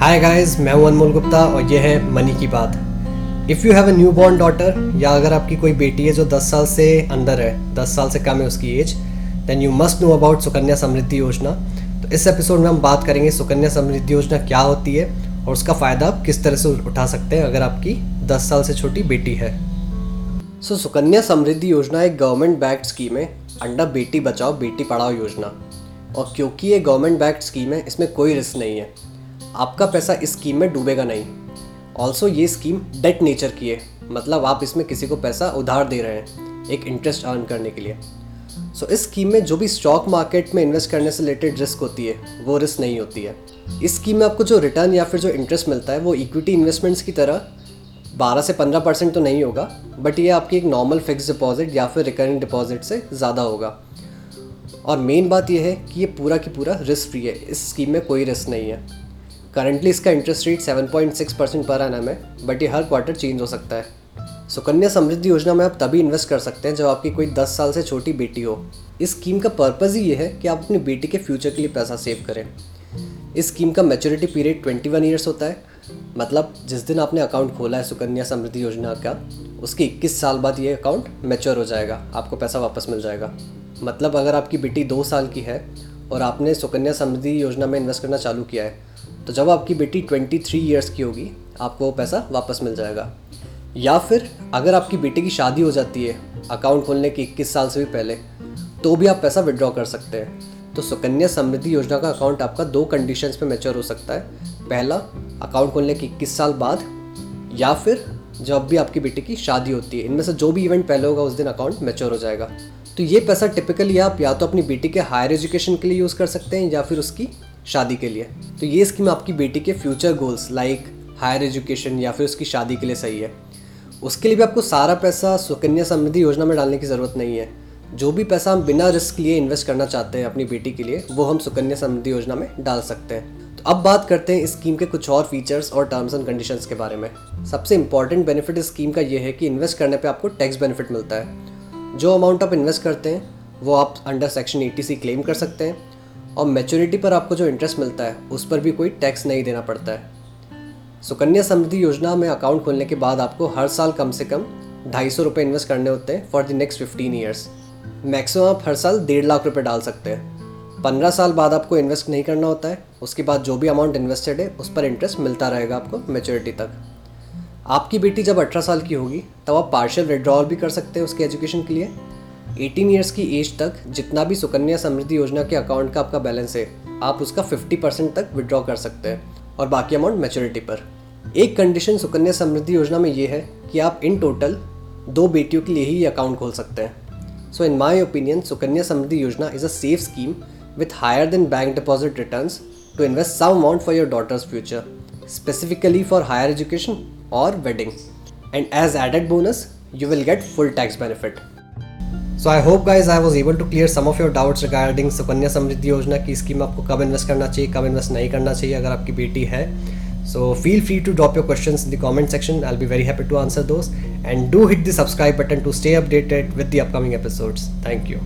Hi guys मैं हूँ अनमोल गुप्ता और ये है मनी की बात। If you have a newborn daughter या अगर आपकी कोई बेटी है जो 10 साल से अंदर है 10 साल से कम है उसकी age then you must know about Sukanya Samriddhi Yojana. तो इस एपिसोड में हम बात करेंगे सुकन्या समृद्धि योजना क्या होती है और उसका फ़ायदा आप किस तरह से उठा सकते हैं अगर आपकी 10 साल से छोटी बेटी है। सो so, सुकन्या समृद्धि योजना एक गवर्नमेंट बैक्ड स्कीम है अंडर बेटी बचाओ बेटी पढ़ाओ योजना। और क्योंकि ये गवर्नमेंट बैक्ड स्कीम है इसमें कोई रिस्क नहीं है। आपका पैसा इस स्कीम में डूबेगा नहीं। ऑल्सो ये स्कीम डेट नेचर की है। मतलब आप इसमें किसी को पैसा उधार दे रहे हैं एक इंटरेस्ट अर्न करने के लिए। सो so, इस स्कीम में जो भी स्टॉक मार्केट में इन्वेस्ट करने से रिलेटेड रिस्क होती है वो रिस्क नहीं होती है। इस स्कीम में आपको जो रिटर्न या फिर जो इंटरेस्ट मिलता है वो इक्विटी इन्वेस्टमेंट्स की तरह 12 से 15 परसेंट तो नहीं होगा बट ये आपकी एक नॉर्मल फिक्स डिपॉजिट या फिर रिकरिंग डिपॉजिट से ज़्यादा होगा। और मेन बात यह है कि ये पूरा की पूरा रिस्क फ्री है। इस स्कीम में कोई रिस्क नहीं है। करंटली इसका interest rate 7.6 percent per annum है बट ये हर क्वार्टर चेंज हो सकता है। सुकन्या समृद्धि योजना में आप तभी इन्वेस्ट कर सकते हैं जब आपकी कोई 10 साल से छोटी बेटी हो। इस स्कीम का पर्पज़ ही ये है कि आप अपनी बेटी के फ्यूचर के लिए पैसा सेव करें। इस स्कीम का मेचोरिटी पीरियड 21 ईयर्स होता है। मतलब जिस दिन आपने अकाउंट खोला है सुकन्या समृद्धि योजना का, उसके 21 साल बाद ये अकाउंट मैच्योर हो जाएगा। आपको पैसा वापस मिल जाएगा। मतलब अगर आपकी बेटी दो साल की है और आपने सुकन्या समृद्धि योजना में इन्वेस्ट करना चालू किया है तो जब आपकी बेटी ट्वेंटी थ्री ईयर्स की होगी, आपको वो पैसा वापस मिल जाएगा। या फिर अगर आपकी बेटी की शादी हो जाती है अकाउंट खोलने की इक्कीस साल से भी पहले तो भी आप पैसा विड्रॉ कर सकते हैं। तो सुकन्या समृद्धि योजना का अकाउंट आपका दो कंडीशंस पे मैच्योर हो सकता है। पहला अकाउंट खोलने के इक्कीस साल बाद, या फिर जब भी आपकी बेटी की शादी होती है, इनमें से जो भी इवेंट पहले होगा, उस दिन अकाउंट मैच्योर हो जाएगा। तो ये पैसा टिपिकली आप या तो अपनी बेटी के हायर एजुकेशन के लिए यूज़ कर सकते हैं, या फिर उसकी शादी के लिए। तो ये स्कीम आपकी बेटी के future goals like higher education या फिर उसकी शादी के लिए सही है। उसके लिए भी आपको सारा पैसा सुकन्या समृद्धि योजना में डालने की ज़रूरत नहीं है। जो भी पैसा हम बिना रिस्क लिए इन्वेस्ट करना चाहते हैं अपनी बेटी के लिए, वो हम सुकन्या समृद्धि योजना में डाल सकते हैं। तो अब बात करते हैं इस स्कीम के कुछ और फीचर्स और टर्म्स एंड कंडीशंस के बारे में। सबसे इंपॉर्टेंट बेनिफिट इस स्कीम का ये है कि इन्वेस्ट करने पे आपको टैक्स बेनिफिट मिलता है। जो अमाउंट आप इन्वेस्ट करते हैं, वो आप अंडर सेक्शन एटी क्लेम कर सकते हैं। और मेचोरिटी पर आपको जो इंटरेस्ट मिलता है, उस पर भी कोई टैक्स नहीं देना पड़ता है। सुकन्या समृद्धि योजना में अकाउंट खोलने के बाद आपको हर साल कम से कम ढाई सौ रुपये इन्वेस्ट करने होते हैं for the next fifteen years maximum आप हर साल डेढ़ लाख रुपये डाल सकते हैं। पंद्रह साल बाद आपको इन्वेस्ट नहीं करना होता है, उसके बाद जो भी अमाउंट इन्वेस्टेड है, उस पर इंटरेस्ट मिलता रहेगा आपको मेचोरिटी तक। आपकी बेटी जब अठारह साल की होगी, तब आप पार्शियल विड्रॉल भी कर सकते हैं उसके एजुकेशन के लिए। 18 ईयर्स की एज तक जितना भी सुकन्या समृद्धि योजना के अकाउंट का आपका बैलेंस है, आप उसका 50 परसेंट तक विड्रॉ कर सकते हैं और बाकी अमाउंट मेचोरिटी पर। एक कंडीशन सुकन्या समृद्धि योजना में ये है कि आप इन टोटल दो बेटियों के लिए ही अकाउंट खोल सकते हैं। सो इन माई opinion Sukanya Samriddhi Yojana is a safe scheme with higher than bank deposit return to invest some amount for your daughter's future specifically for higher education और wedding and as added bonus you will get full tax benefit so I hope guys I was able to clear some of your doubts regarding Sukanya Samriddhi Yojana की scheme आपको कब invest करना चाहिए कब invest नहीं करना चाहिए अगर आपकी बेटी है so feel free to drop your question in the comment section I be very happy to answer those and do hit the subscribe button to stay updated with the upcoming episodes thank you